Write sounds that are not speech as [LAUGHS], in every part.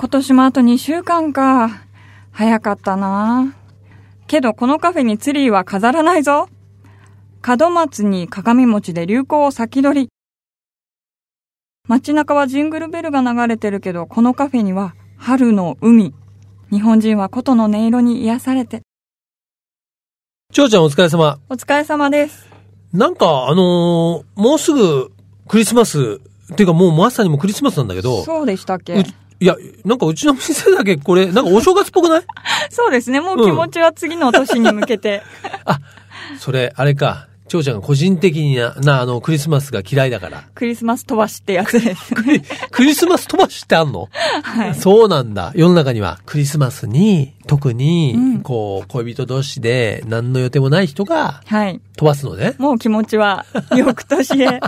今年もあと2週間か。早かったな。けどこのカフェにツリーは飾らないぞ。門松に鏡餅で流行を先取り。街中はジングルベルが流れてるけど、このカフェには春の海。日本人は琴の音色に癒されて。ちょうちゃんお疲れ様。お疲れ様です。なんか、あのーもうすぐクリスマス、っていうかもうまさにもうクリスマスなんだけど、そうでしたっけ？ういや、なんかうちの店だけこれ、なんかお正月っぽくない？[LAUGHS] そうですね。もう気持ちは次の年に向けて。それ、あれか。ちょうちゃんが個人的にな、な、あの、クリスマスが嫌いだから。クリスマス飛ばしってやつです。クリクリスマス飛ばしってあんの？はい。そうなんだ。世の中には、クリスマスに、特に、うんこう、恋人同士で、何の予定もない人が、はい。飛ばすのね。もう気持ちは翌年へ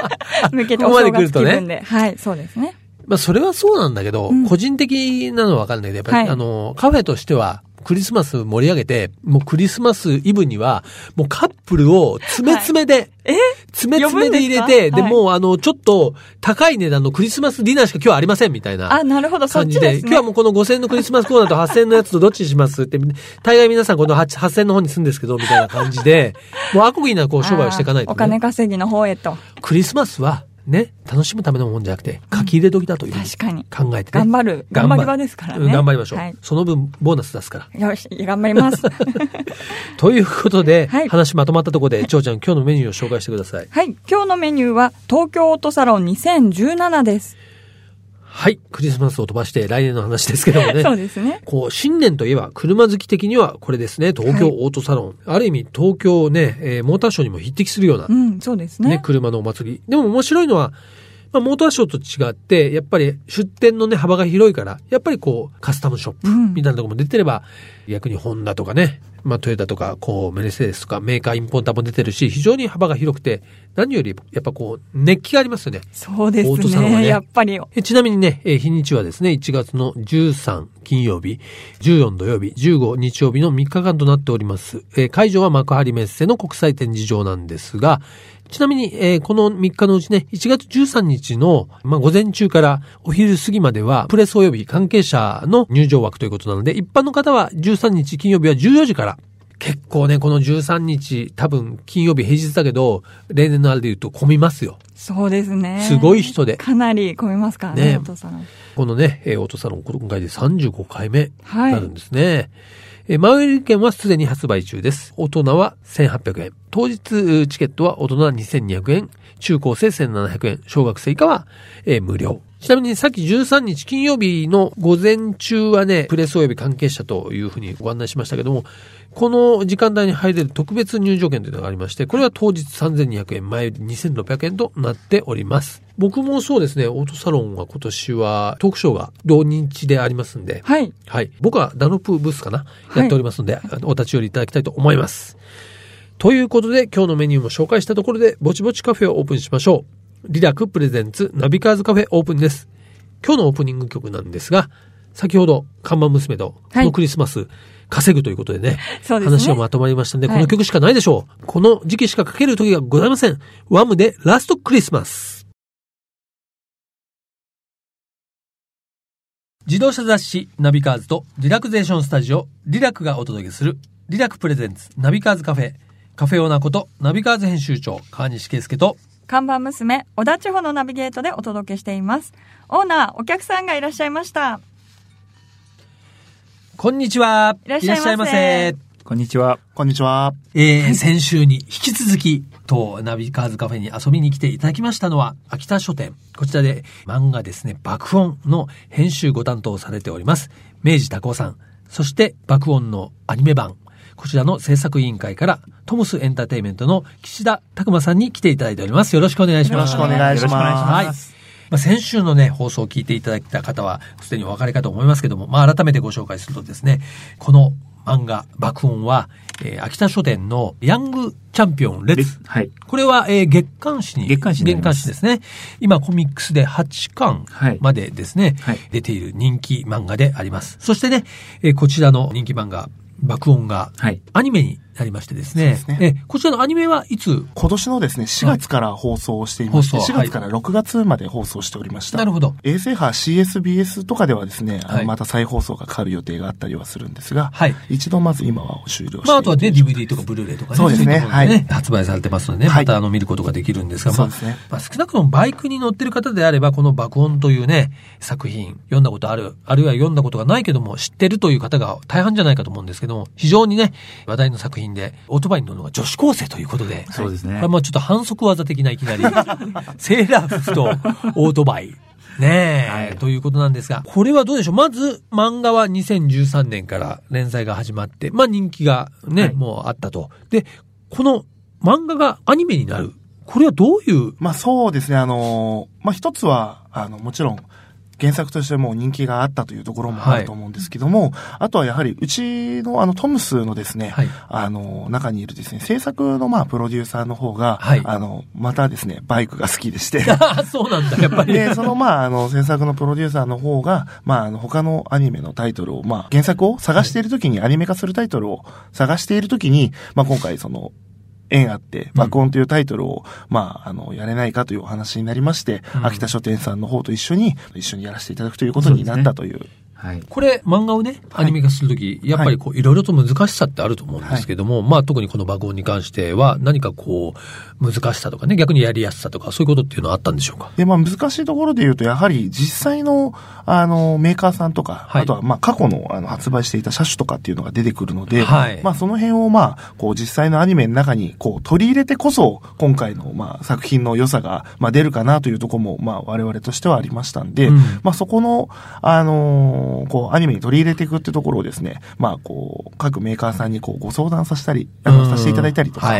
[LAUGHS] 向けておここまで正月来るとね気分で。はい、そうですね。まあ、それはそうなんだけど、うん個人的なのはわかんないけど、やっぱり、はいあの、カフェとしては、クリスマス盛り上げて、もうクリスマスイブには、もうカップルを詰め詰めで、え？詰め詰めで入れて、で、ではいもうあの、ちょっと高い値段のクリスマスディナーしか今日はありませんみたいな。あ、なるほど、そっ感じで、ちですね。今日はもうこの5000円のクリスマスコーナーと8000円のやつとどっちにしますって、大概皆さんこの8 8000円の方に住んですけど、みたいな感じで、もうアコギなこう商売をしていかないと、あーお金ね。稼ぎの方へと。クリスマスは、ね、楽しむためのもんじゃなくて、書き入れ時だというふう。考えてね。頑張る。頑張り場ですからね。うん頑張りましょう。はい。その分、ボーナス出すから。よし、頑張ります。[LAUGHS] ということで、はい話まとまったところで、ちょうちゃん今日のメニューを紹介してください。はい。今日のメニューは、東京オートサロン2017です。はい。クリスマスを飛ばして来年の話ですけどもね。[LAUGHS] そうですね。こう、新年といえば、車好き的にはこれですね、東京オートサロン。ある意味、東京ね、えーモーターショーにも匹敵するような、うん、そうですね、ね。車のお祭り。でも面白いのは、まあ、モーターショーと違って、やっぱり出店のね、幅が広いから、やっぱりこう、カスタムショップうんみたいなところも出てれば、逆にホンダとかね、まあ、トヨタとか、こう、メルセデスとか、メーカーインポーターも出てるし、非常に幅が広くて、何より、やっぱこう、熱気がありますよね。そうですオートサロンはねね。やっぱり。えちなみにね、えー日にちはですね、1月の13金曜日、14土曜日、15日曜日の3日間となっております。えー会場は幕張メッセの国際展示場なんですが、ちなみに、えーこの3日のうちね、1月13日の、まあ、午前中からお昼過ぎまでは、プレス及び関係者の入場枠ということなので、一般の方は13日金曜日は14時から、結構ね、この13日、多分金曜日平日だけど、例年のあれで言うと混みますよ。そうですね。すごい人でかなり混みますからね、ねお父さん。このね、えーオートサロン、今回で35回目なるんですね。えー前売り券はすでに発売中です。大人は1800円。当日チケットは大人は2200円。中高生1700円。小学生以下は、えー無料。ちなみにさっき13日金曜日の午前中はね、プレス及び関係者というふうにご案内しましたけども、この時間帯に入れる特別入場券というのがありまして、これは当日3200円、前売り2600円となっております。僕もそうですね、オートサロンは今年はトークショーが同日でありますんで、はい。はい。僕はダノプブースかな、はいやっておりますので、お立ち寄りいただきたいと思います。ということで、今日のメニューも紹介したところで、ぼちぼちカフェをオープンしましょう。リラク presents ナビカーズカフェオープンです。今日のオープニング曲なんですが、先ほど、看板娘と、こはいのクリスマス、稼ぐということでね、そうですね話がまとまりましたので、はいこの曲しかないでしょう。この時期しかかける時がございません。 Wham!で Last Christmas。自動車雑誌ナビカーズとリラクゼーションスタジオリラクがお届けするリラク presents ナビカーズカフェカフェオーナーことナビカーズ編集長川西圭介と看板娘、小田地方のナビゲートでお届けしています。オーナー、お客さんがいらっしゃいました。こんにちはいらっしゃいませこんにちは。こんにちは。えー、先週に引き続き、とナビカーズカフェに遊びに来ていただきましたのは、秋田書店。こちらで漫画ですね、爆音の編集ご担当されております、明治拓夫さん。そして、爆音のアニメ版。こちらの制作委員会から、トムスエンターテイメントの岸田拓馬さんに来ていただいております。よろしくお願いします。よろしくお願いします。はい。まあ、先週のね、放送を聞いていただいた方は、すでにお分かりかと思いますけども、まあ、改めてご紹介するとですね、この漫画、爆音は、えー秋田書店のヤングチャンピオンレッツ。はい。これは、えー月刊誌に。月刊誌になりますですね。今、コミックスで8巻はいまでですね、はい出ている人気漫画であります。そしてね、えーこちらの人気漫画、爆音がはい。アニメになりましてですね。すねえ、こちらのアニメはいつ？今年のですね、4月から放送をしていまして、放送4月から6月まで放送しておりました。なるほど。衛星波 CSBS とかではですね、はいまた再放送がかかる予定があったりはするんですが、はい。一度まず今は終了してまあ、あとはね、DVD とかブルーレイとかね。そうですねいところではい発売されてますのでね、はいまたあの見ることができるんですが、まあそうですね。まあ、少なくともバイクに乗ってる方であれば、この爆音というね、作品、読んだことある、あるいは読んだことがないけども、知ってるという方が大半じゃないかと思うんですけども、非常にね、話題の作品で、オートバイに乗るのが女子高生ということで、そうですね。これ。まあちょっと反則技的ないきなり、[LAUGHS] セーラー服とオートバイ。ねえ、はい。ということなんですが、これはどうでしょう？まず、漫画は2013年から連載が始まって、まあ人気がね、はい。もうあったと。で、この漫画がアニメになる。これはどういう、まあそうですね、あのーまあ一つは、あの、もちろん、原作としても人気があったというところもあると思うんですけども、あとはやはり、うちのあの、トムスのですね、はい。あの、中にいるですね、制作のまあ、プロデューサーの方が、はいあの、またですね、バイクが好きでして、[LAUGHS] そうなんだ、やっぱり。で、そのまあ、あの、制作のプロデューサーの方が、まあ、あの、他のアニメのタイトルを、まあ、原作を探しているときに、アニメ化するタイトルを探しているときに、まあ、今回その、縁あって、爆音というタイトルを、まあ、あの、やれないかというお話になりまして、うん。秋田書店さんの方と一緒に、一緒にやらせていただくということになったという。はい。これ、漫画をね、アニメ化するとき、やっぱりこう、い。ろいろと難しさってあると思うんですけども、まあ、特にこの爆音に関しては、何かこう、難しさとかね、逆にやりやすさとか、そういうことっていうのはあったんでしょうか？で、まあ難しいところで言うと、やはり実際の、あの、メーカーさんとか、はい。あとはまあ過去のあの発売していた車種とかっていうのが出てくるので、はい。まあその辺をまあ、こう実際のアニメの中にこう取り入れてこそ、今回のまあ作品の良さが、まあ出るかなというところも、まあ我々としてはありましたんで、うん。まあそこの、あのーこうアニメに取り入れていくってところをですね、まあこう、各メーカーさんにこうご相談させたり、あの、させていただいたりとか。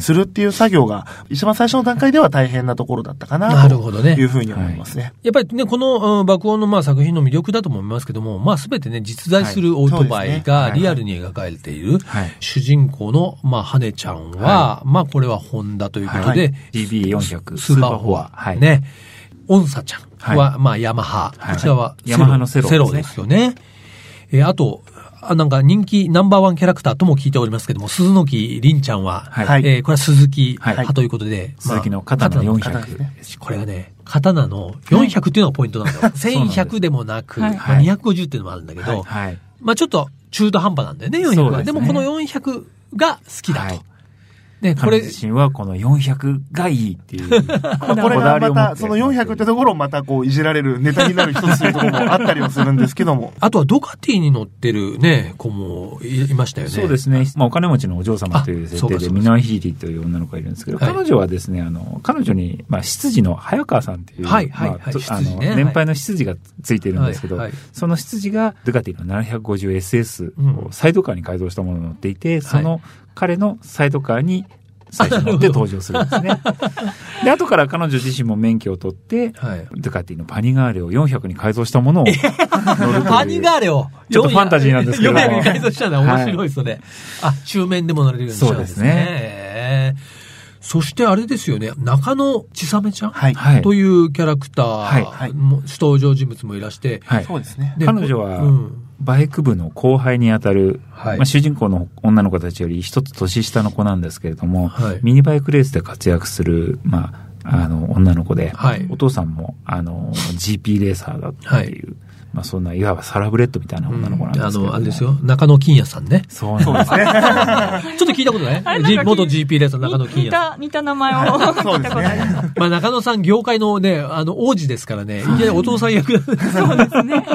するっていう作業が、一番最初の段階では大変なところだったかなというふうに思いますね。やっぱりね、このうん爆音のまあ作品の魅力だと思いますけども、まあすべてね、実在するオートバイはいがリアルに描かれている、はい。主人公の、まあ、羽根ちゃんは、まあこれはホンダということで、はい DB400 スーパーフォア。はい。。ね。オンサちゃんは、まあ、ヤマハ。はいこちらは、ヤマハのセロセロですよね。えーあと、あなんか人気ナンバーワンキャラクターとも聞いておりますけども、鈴木凛ちゃんは、はい。はいえーこれは鈴木はい派ということで、鈴木の刀刀刀ですね400。これがね、刀の400っていうのがポイントなんだよ。1100でもなく、はいまあ、250っていうのもあるんだけど、はい。まあちょっと中途半端なんだよね、400は。でそうでもこの400が好きだと。はいね、これ、彼自身はこの400がいいっていう。ま [LAUGHS] あこれがまた、その400ってところをまたこういじられるネタになる一つというところもあったりはするんですけども。あとはドカティに乗ってるね、子もいいましたよね。そうですね。まあ、お金持ちのお嬢様という設定で、ミナヒーリという女の子がいるんですけど、はい彼女はですね、あの、彼女に、まあ、執事の早川さんっていう、はいはいはいまあの、年配の執事がついてるんですけど、その執事が、ドゥカティの 750SS うんをサイドカーに改造したものに乗っていて、その彼のサイドカーに最初乗って登場するんですね。で、後から彼女自身も免許を取って、はい。ドゥカティのパニガーレを400に改造したものを乗るというパニガーレを。ちょっとファンタジーなんですけど400に改造したんだ。面白いですよね。あ、中面でも乗れるようにしたんですね。そうですえーそしてあれですよね、中野千めちゃん、はい。はい。というキャラクタはいーも、登場人物もいらして、はい。そうですね。で彼女はうんバイク部の後輩にあたる、はい。まあ、主人公の女の子たちより一つ年下の子なんですけれども、はい。ミニバイクレースで活躍する、まあ、あの、女の子で、はい。お父さんも、あの、GP レーサーだっていう、まあ、そんな、いわばサラブレッドみたいな女の子なんですけれども、あの、あれですよ、中野金也さんね。そうなんですね。[LAUGHS] ちょっと聞いたことない？G 元 GP レーサー中野金似也さん。た、似た名前を聞いたことあります。[LAUGHS] まあ中野さん業界のね、あの、王子ですからね、いきなりお父さん役だそうですね。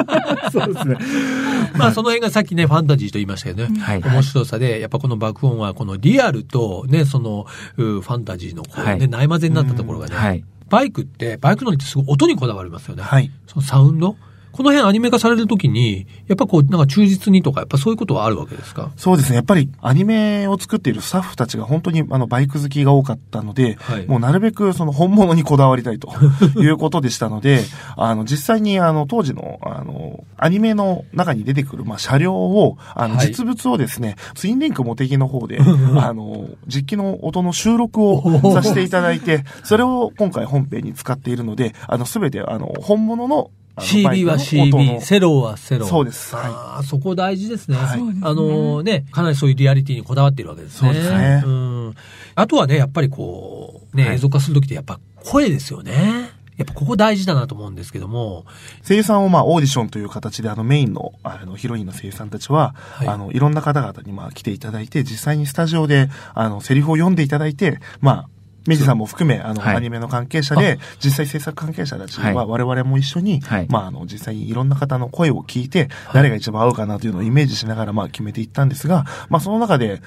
そうですね。[LAUGHS] まあその辺がさっきね、ファンタジーと言いましたけどね。はい。面白さで、やっぱこの爆音はこのリアルとね、その、うファンタジーのこうね、はい内混ぜになったところがね、はい。バイクって、バイク乗りってすごい音にこだわりますよね。はい。そのサウンドこの辺アニメ化されるときに、やっぱこう、なんか忠実にとか、やっぱそういうことはあるわけですか？そうですね。やっぱりアニメを作っているスタッフたちが本当にあのバイク好きが多かったので、はい。もうなるべくその本物にこだわりたいと [LAUGHS] いうことでしたので、あの実際にあの当時のあのアニメの中に出てくるまあ車両を、あのはい。実物をですね、ツインリンクモテギの方で、[LAUGHS] あの実機の音の収録をさせていただいて、それを今回本編に使っているので、あのすべてあの本物の CB は CB、のセロはセロ。そうですはいああ、そこ大事ですね。はいあのね、かなりそういうリアリティにこだわっているわけですね。そうですねうん。あとはね、やっぱりこう、ね、はい映像化するときってやっぱ声ですよね。やっぱここ大事だなと思うんですけども。声優さんをまあオーディションという形であのメインのあのヒロインの声優さんたちは、はいあのいろんな方々にまあ来ていただいて実際にスタジオであのセリフを読んでいただいてまあメジさんも含め、あの、はい。アニメの関係者で、実際制作関係者たちはい。は、我々も一緒に、はい。まあ、あの、実際にいろんな方の声を聞いて、誰が一番合うかなというのをイメージしながら、まあ、決めていったんですが、まあ、その中で、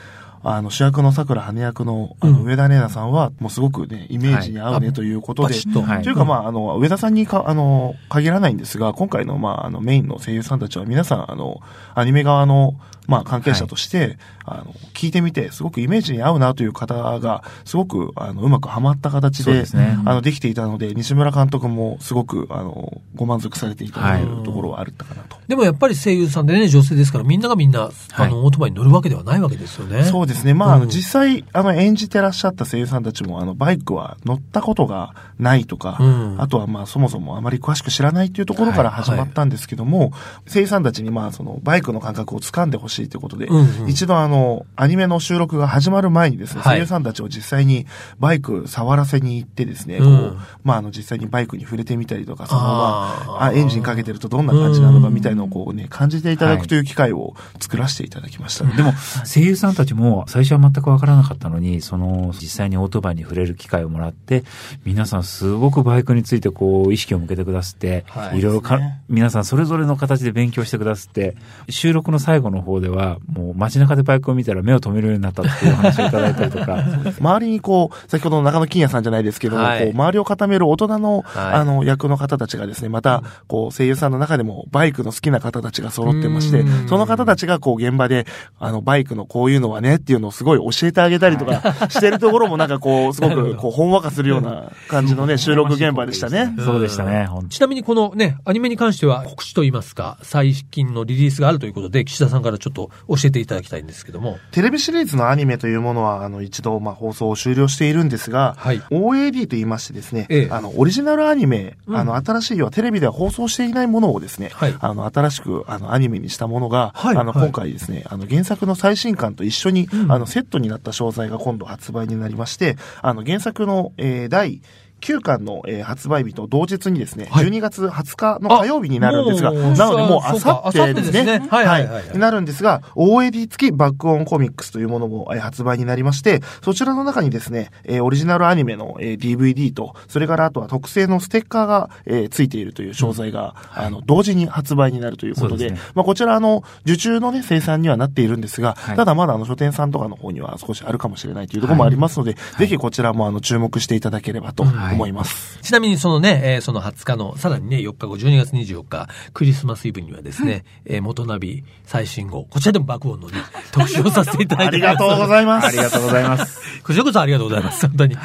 あの、主役の桜羽役の、あの、うん上田玲奈さんは、もうすごくね、イメージに合うねということで、と。はいうか、まあ、あの、上田さんにか、あの、限らないんですが、今回の、まあ、あの、メインの声優さんたちは皆さん、あの、アニメ側の、まあ、関係者として、あの、聞いてみて、すごくイメージに合うなという方が、すごく、あの、うまくはまった形で。あの、できていたので、西村監督もすごく、あの、ご満足されていたというところはあったかなと。でもやっぱり声優さんでね、女性ですから、みんながみんな、あの、オートバイに乗るわけではないわけですよね。そうですね。まあ、あの、うん実際、あの、演じてらっしゃった声優さんたちも、あの、バイクは乗ったことがないとか、うん。あとは、まあ、そもそもあまり詳しく知らないっていうところから始まったんですけども、声優さんたちに、まあ、その、バイクの感覚を掴んでほしいということで、うん。うん一度、あの、アニメの収録が始まる前にですね、はい。声優さんたちを実際にバイク触らせに行ってですね、こうん。う、まあ、あの、実際にバイクに触れてみたりとか、そのまま、あ、エンジンかけてるとどんな感じなのかうんみたいのをこうね、感じていただくという機会を作らせていただきました。でも、声優さんたちも最初は全くわからなかったのに、その、実際にオートバイに触れる機会をもらって、皆さんすごくバイクについてこう、意識を向けてくださって、はい。いろいろか、ね。皆さんそれぞれの形で勉強してくださって、収録の最後の方では、もう街中でバイクを見たら目を止めるようになったっていう話をいただいたりとか、[LAUGHS] 周りにこう、先ほどの中野金也さんじゃないですけども、はい。こう、周りを固める大人の、はい。あの、役の方たちがですね、また、こう、声優さんの中でも、バイクの好きな方たちが揃ってましてうん、その方たちが、こう、現場で、あの、バイクのこういうのはね、っていうのをすごい教えてあげたりとか、してるところもなんかこう、すごく、こう、ほんわかするような感じのね、収録現場でしたね。そうでしたね、本ちなみにこのね、アニメに関しては告知といいますか、最近のリリースがあるということで、岸田さんからちょっと教えていただきたいんですけども。テレビシリーズのアニメというものは、あの、一度、まあ、放送を終了しているんですが、はい。OAD と言いましてですね、ええ。あの、オリジナルアニメ、うん。あの、新しい要はテレビでは放送していないものをですね、はい。あの、新しく、あの、アニメにしたものが、あの、はい。はい今回ですね、あの、原作の最新刊と一緒に、うんあの、セットになった商材が今度発売になりまして、あの、原作の、えー第9巻の、えー発売日と同日にですね、はい。12月20日の火曜日になるんですが、なのでもうあさってですね、明後日ですね。はい。はいはいになるんですが、OAD 付きバックオンコミックスというものも、えー発売になりまして、そちらの中にですね、えーオリジナルアニメの、えー DVD と、それからあとは特製のステッカーが、えーついているという商材が、あの、同時に発売になるということで、ですね。まあこちらあの、受注のね、生産にはなっているんですが、はい。ただまだあの、書店さんとかの方には少しあるかもしれないというところもありますので、ぜひこちらもあの、注目していただければと思います。ちなみにそのね、えーその20日の、さらにね、4日後、12月24日、クリスマスイブにはですね、えー元ナビ最新号、こちらでも爆音のね、[LAUGHS] 特集をさせていただいてありがとうございます。ありがとうございます。こちらこそありがとうございます。本当に。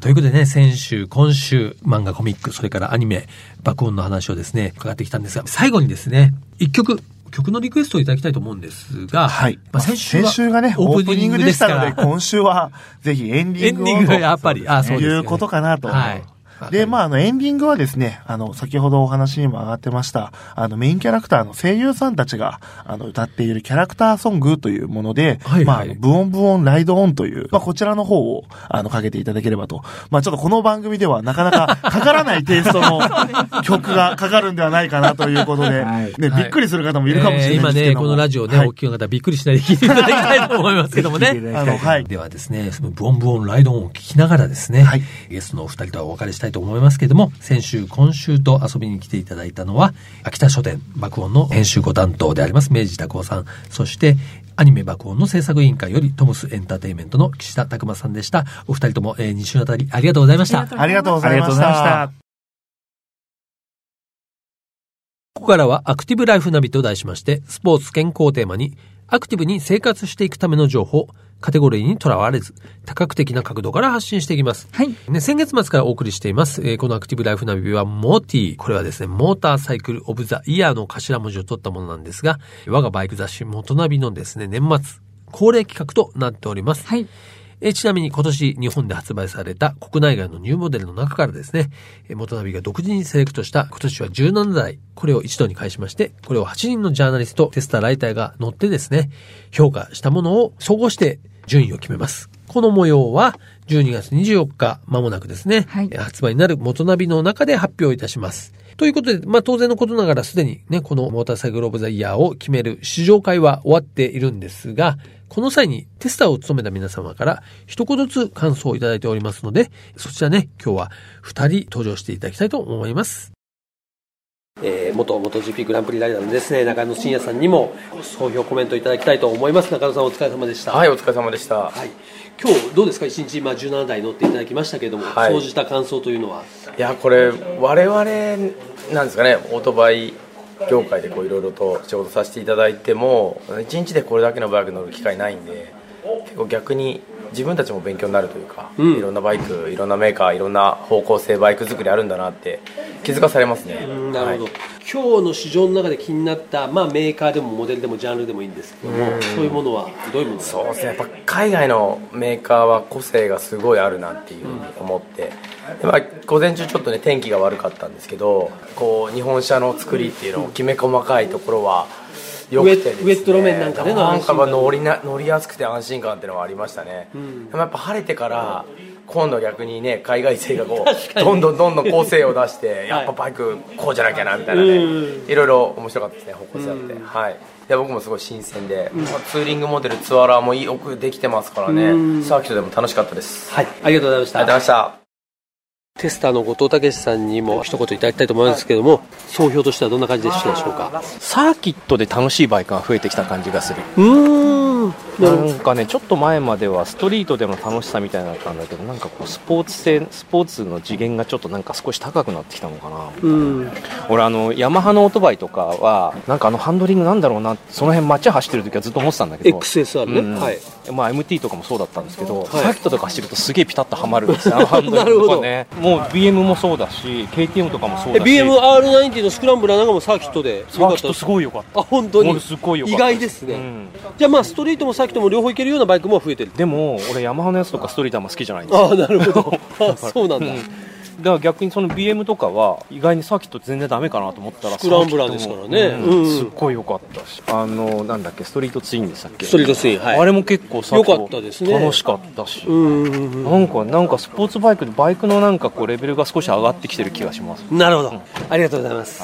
ということでね、先週、今週、漫画、コミック、それからアニメ、爆音の話をですね、伺ってきたんですが、最後にですね、一曲、曲のリクエストをいただきたいと思うんですが、はい。まあ、先週は先週がね、オープニングでしたので、今週は、ぜひエンディングを。エンディングがやっぱり、あ、そうですよねいうことかなと。はい。で、まあ、あの、エンディングはですね、あの、先ほどお話にも上がってました、あの、メインキャラクターの声優さんたちが、あの、歌っているキャラクターソングというもので、はいはい。まあ、ブオンブオンライドオンという、まあ、こちらの方を、あの、かけていただければと。まあ、ちょっとこの番組ではなかなかかからないテイストの [LAUGHS] 曲がかかるんではないかなということで、はい。ね、びっくりする方もいるかもしれないですけども、えー今ね、このラジオね、はいお聞きの方、びっくりしないで聞いていただきたいと思いますけどもね。あの、はい。ではですね、そのブオンブオンライドオンを聞きながらですね、はい。ゲストのお二人とはお別れしたいと思いますけれども、先週、今週と遊びに来ていただいたのは、秋田書店爆音の編集ご担当であります、明治拓夫さん、そして、アニメ爆音の制作委員会よりトムスエンターテインメントの岸田拓馬さんでした。お二人とも、えー、2週あたりありがとうございました。ありがとうございましありがとうございましたここからはアクティブライフナビと題しまして、スポーツ健康をテーマに、アクティブに生活していくための情報、カテゴリーにとらわれず、多角的な角度から発信していきます。はい。ね、先月末からお送りしています、えーこのアクティブライフナビはモーティー。これはですね、モーターサイクルオブザイヤーの頭文字を取ったものなんですが、我がバイク雑誌元ナビのですね、年末恒例企画となっております。はい。えーちなみに今年日本で発売された国内外のニューモデルの中からですね、えー元ナビが独自にセレクトした今年は17台、これを一度に返しまして、これを8人のジャーナリスト、テスター、ライターが乗ってですね、評価したものを総合して順位を決めます。この模様は12月24日、間もなくですね、はいえー発売になる元ナビの中で発表いたします。ということで、まあ当然のことながらすでにね、このモーターサイクルオブザイヤーを決める試乗会は終わっているんですが、この際にテスターを務めた皆様から一言ずつ感想をいただいておりますので、そちらね、今日は二人登場していただきたいと思います。えー、元 MotoGP グランプリライダーのですね、中野真也さんにも総評コメントいただきたいと思います。中野さんお疲れ様でした。はい、お疲れ様でした。はい。今日どうですか？一日、まあ、17台乗っていただきましたけども、はい総じた感想というのは？いや、これ、我々、なんですかね、オートバイ業界でいろいろと仕事させていただいても、1日でこれだけのバイク乗る機会ないんで、結構逆に自分たちも勉強になるというか、うん。いろんなバイク、いろんなメーカー、いろんな方向性バイク作りあるんだなって気づかされますね。うんなるほど、はい。今日の市場の中で気になった、まあ、メーカーでもモデルでもジャンルでもいいんですけども、そういうものはどういうものですかそうですね。やっぱ海外のメーカーは個性がすごいあるなっていうふうに思って、でまあ、午前中ちょっとね天気が悪かったんですけどこう日本車の作りっていうのをきめ細かいところは良くてですねウェッウェット路面なんかでのなんかまあ安心感。乗りな乗りやすくて安心感っていうのはありましたね、ん。でもやっぱ晴れてから今度は逆にね海外勢がこうどんどんどんどん個性を出してやっぱバイクこうじゃなきゃなみたいなね、うん。いろいろ面白かったですね方向性あって、はい。で僕もすごい新鮮で、まあツーリングモデルツアラーもよくできてますからね、うん。サーキットでも楽しかったです、はい。ありがとうございました。ありがとうございましたテスターの後藤武さんにも一言いただきたいと思いますけども総評としてはどんな感じでしたでしょうか？サーキットで楽しいバイクが増えてきた感じがする。うーん。なんかねちょっと前まではストリートでの楽しさみたいなのだったんだけどなんかこうスポーツ性スポーツの次元がちょっとなんか少し高くなってきたのかな。うん。俺あのヤマハのオートバイとかはなんかあのハンドリングなんだろうなその辺街走ってる時はずっと思ってたんだけど。XSR ね、うん。はい。まあ、MT とかもそうだったんですけど、い。サーキットとか走るとすげえピタッとはまるんですよ、[LAUGHS] あのハンドリングとかね、もう BM もそうだし、KTM とかもそうえだし、BMR90 のスクランブラーなんかもサーキットで。サーキットすごいよかった、あ本当に。俺すごいよ意外ですね、うん。じゃあまあストリートもサーキットも両方いけるようなバイクも増えてる。でも、俺、ヤマハのやつとかストリートあんま好きじゃないんですよ。ああなるほど。[LAUGHS] あそうなんだ、うんだから逆にその BM とかは意外にサーキット全然ダメかなと思ったらスクランブラーですからね。サーキットもうん。すっごい良かったしあのなんだっけストリートツインでしたっけ？ストリートツインはい。あれも結構サーキット良かったですね。楽しかったし、うんうんうんなんかなんかスポーツバイクでバイクのなんかこうレベルが少し上がってきてる気がします。なるほど、ありがとうございます、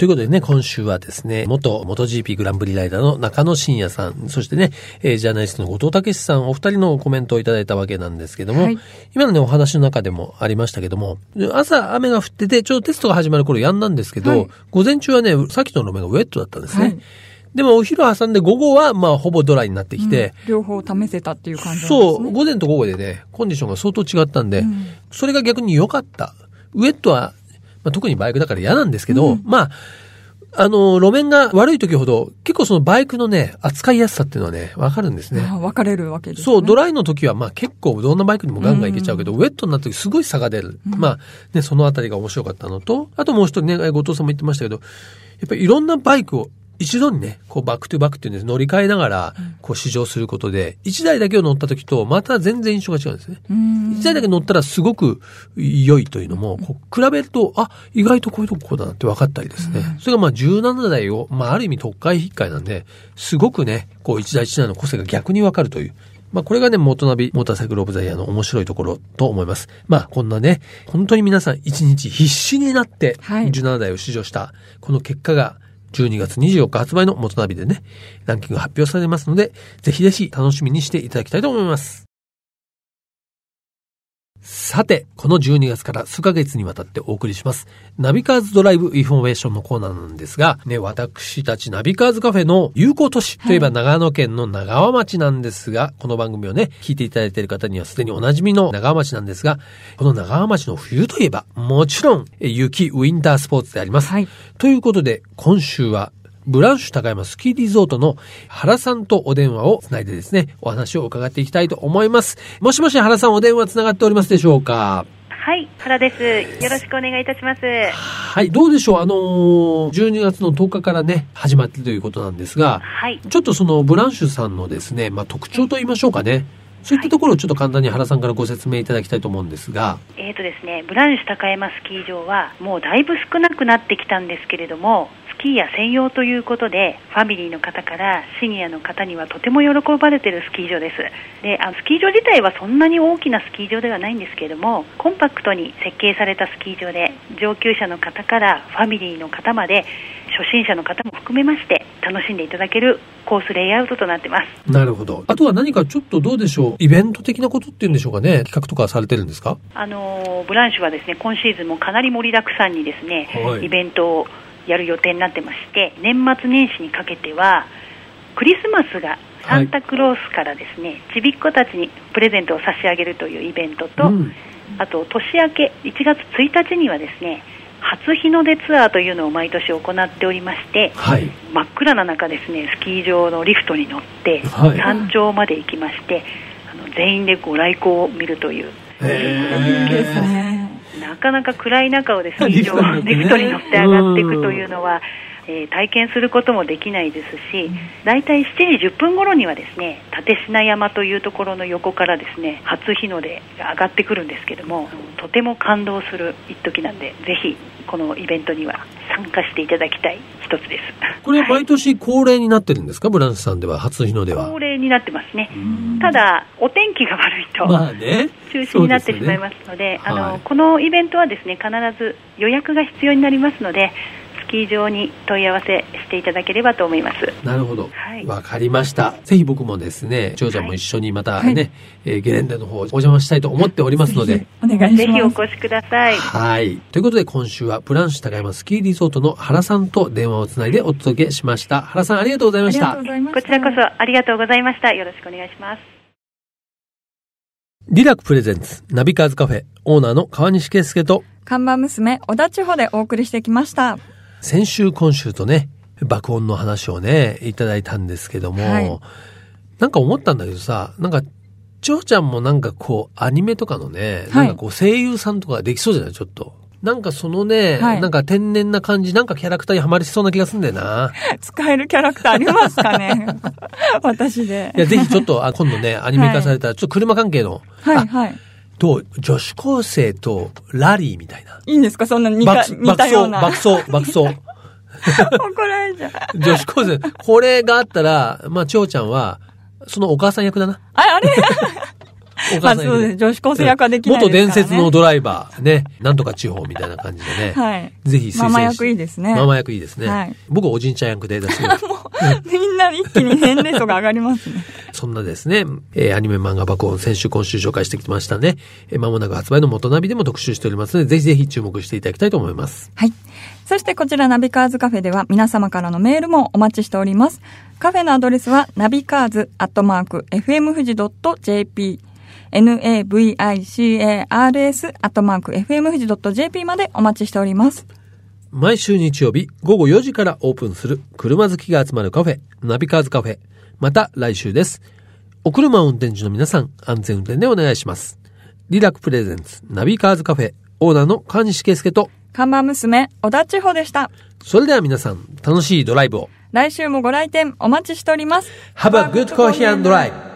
ということでね、今週はですね、元 MotoGP グランプリライダーの中野真也さん、そしてね、えージャーナリストの後藤武さん、お二人のコメントをいただいたわけなんですけども、はい今のね、お話の中でもありましたけども、朝雨が降ってて、ちょうどテストが始まる頃やんだんですけど、はい午前中はね、さっきの路面がウェットだったんですね。はいでもお昼挟んで午後は、まあ、ほぼドライになってきて、うん両方試せたっていう感じなんですそう、ね。午前と午後でね、コンディションが相当違ったんで、んそれが逆に良かった。ウェットは、まあ、特にバイクだから嫌なんですけど、うんまあ、あの、路面が悪い時ほど、結構そのバイクのね、扱いやすさっていうのはね、わかるんですね。あ分かれるわけですね。そう、ドライの時はまあ結構どんなバイクにもガンガンいけちゃうけど、ウェットになった時すごい差が出る。まあね、そのあたりが面白かったのと、あともう一人ね、後藤さんも言ってましたけど、やっぱりいろんなバイクを一度にね、こうバックトゥバックっていうんです乗り換えながら、こう試乗することで、一台だけを乗った時と、また全然印象が違うんですね。うん一台だけ乗ったらすごく良いというのも、こう比べると、あ、意外とこういうとここうだなって分かったりですね。それがまあ17台を、まあある意味特会引っかえなんで、すごくね、こう一台一台の個性が逆に分かるという。まあこれがね、元ナビ、モーターサイクルオブザイヤーの面白いところと思います。まあこんなね、本当に皆さん一日必死になって、はい17台を試乗した、この結果が、12月24日発売の元ナビでね、ランキング発表されますので、ぜひぜひ楽しみにしていただきたいと思います。さて、この12月から数ヶ月にわたってお送りします。ナビカーズドライブインフォメーションのコーナーなんですが、ね、私たちナビカーズカフェの友好都市といえば長野県の長和町なんですが、この番組をね、聞いていただいている方にはすでにおなじみの長和町なんですが、この長和町の冬といえば、もちろん、え雪、ウィンタースポーツであります。はいということで、今週は、ブランシュ高山スキーリゾートの原さんとお電話をつないでですね、お話を伺っていきたいと思います。もしもし原さんお電話つながっておりますでしょうか？はい、原です。よろしくお願いいたします。はい、どうでしょう？あのー、12月の10日からね、始まってるということなんですが、はい。ちょっとそのブランシュさんのですね、まあ、特徴と言いましょうかね。そういったところをちょっと簡単に原さんからご説明いただきたいと思うんですが、えーとですね、ブランシュ高山スキー場はもうだいぶ少なくなってきたんですけれども、スキーヤ専用ということで、ファミリーの方からシニアの方にはとても喜ばれているスキー場です。で、あのスキー場自体はそんなに大きなスキー場ではないんですけれども、コンパクトに設計されたスキー場で、上級者の方からファミリーの方まで、初心者の方も含めまして、楽しんでいただけるコースレイアウトとなってます。なるほど。あとは何かちょっとどうでしょう？イベント的なことっていうんでしょうかね？企画とかされてるんですか？あのーブランシュはですね今シーズンもかなり盛りだくさんにですね、はいイベントをやる予定になってまして年末年始にかけてはクリスマスがサンタクロースからですね、ちびっ子たちにプレゼントを差し上げるというイベントと、うん。あと年明け1月1日にはですね初日の出ツアーというのを毎年行っておりましてはい。真っ暗な中ですねスキー場のリフトに乗ってはい。山頂まで行きまして、あの全員でご来光を見るという。へいいですね。なかなか暗い中をでスキーリフトに乗場ってね。リフトに乗って上がっていくというのは、えー体験することもできないですし、大体7時10分頃にはですね立科山というところの横からですね初日の出が上がってくるんですけどもとても感動する一時なんでぜひこのイベントには参加していただきたい一つです。これははい。毎年恒例になってるんですか？ブランシュさんでは初日の出は。恒。例になってますね。ただお天気が悪いと、まあね。中止になってしまいますので、あのはい。このイベントはですね必ず予約が必要になりますので、スキー場に問い合わせしていただければと思います。なるほどはい。わかりました。ぜひ僕もですね、ジョーちゃんも一緒にまたね、はいえーゲレンデの方お邪魔したいと思っておりますので。お願いぜします。ひお越しください。はい。ということで今週はブランシュ高山スキーリゾートの原さんと電話をつないでお届けしました。原さんありがとうございましたありがとう。ございました。こちらこそありがとうございました。よろしくお願いします。リラック presents ナビカーズカフェオーナーの川西圭介と看板娘、小田千穂でお送りしてきました。先週今週とね、爆音の話をね、いただいたんですけども、はいなんか思ったんだけどさ、なんか、ちほちゃんもなんかこう、アニメとかのね、はいなんかこう声優さんとかできそうじゃない？ちょっと。なんかそのね、はいなんか天然な感じ、なんかキャラクターにはまりそうな気がするんだよな。使えるキャラクターありますかね？[LAUGHS] 私で。いや、ぜひちょっと、あ今度ね、アニメ化されたら、ちょっと車関係の、あはいはい。どう女子高生とラリーみたいな。いいんですか？そんな似た爆似たような。爆走、爆走、爆走。[LAUGHS] 怒られちゃう。女子高生、これがあったら、まあ、ちょうちゃんは、そのお母さん役だな。あ、あれ？おまあそうです。女子高生役はできないです元。伝説のドライバー、ね。なんとか地方みたいな感じでね。はい。ぜひ推薦しママ役いいですねママ役いいですね。はい僕はおじんちゃん役で出してます [LAUGHS] みんな一気に年齢層が上がりますね。[LAUGHS] そんなですね、えーアニメ漫画爆音先週今週紹介してきましたね。えー間もなく発売の元ナビでも特集しておりますので、ぜひぜひ注目していただきたいと思います。はい。そしてこちらナビカーズカフェでは皆様からのメールもお待ちしております。カフェのアドレスはナビカーズアットマーク FM 富士 .jp navicars アットマーク FM 富士 .jp までお待ちしております。毎週日曜日午後4時からオープンする車好きが集まるカフェ、ナビカーズカフェ。また来週です。お車を運転中の皆さん、安全運転でお願いします。リラック presents、ナビカーズカフェ、オーナーの川西圭介と、看板娘、小田千穂でした。それでは皆さん、楽しいドライブを。来週もご来店お待ちしております。Have a good coffee and drive!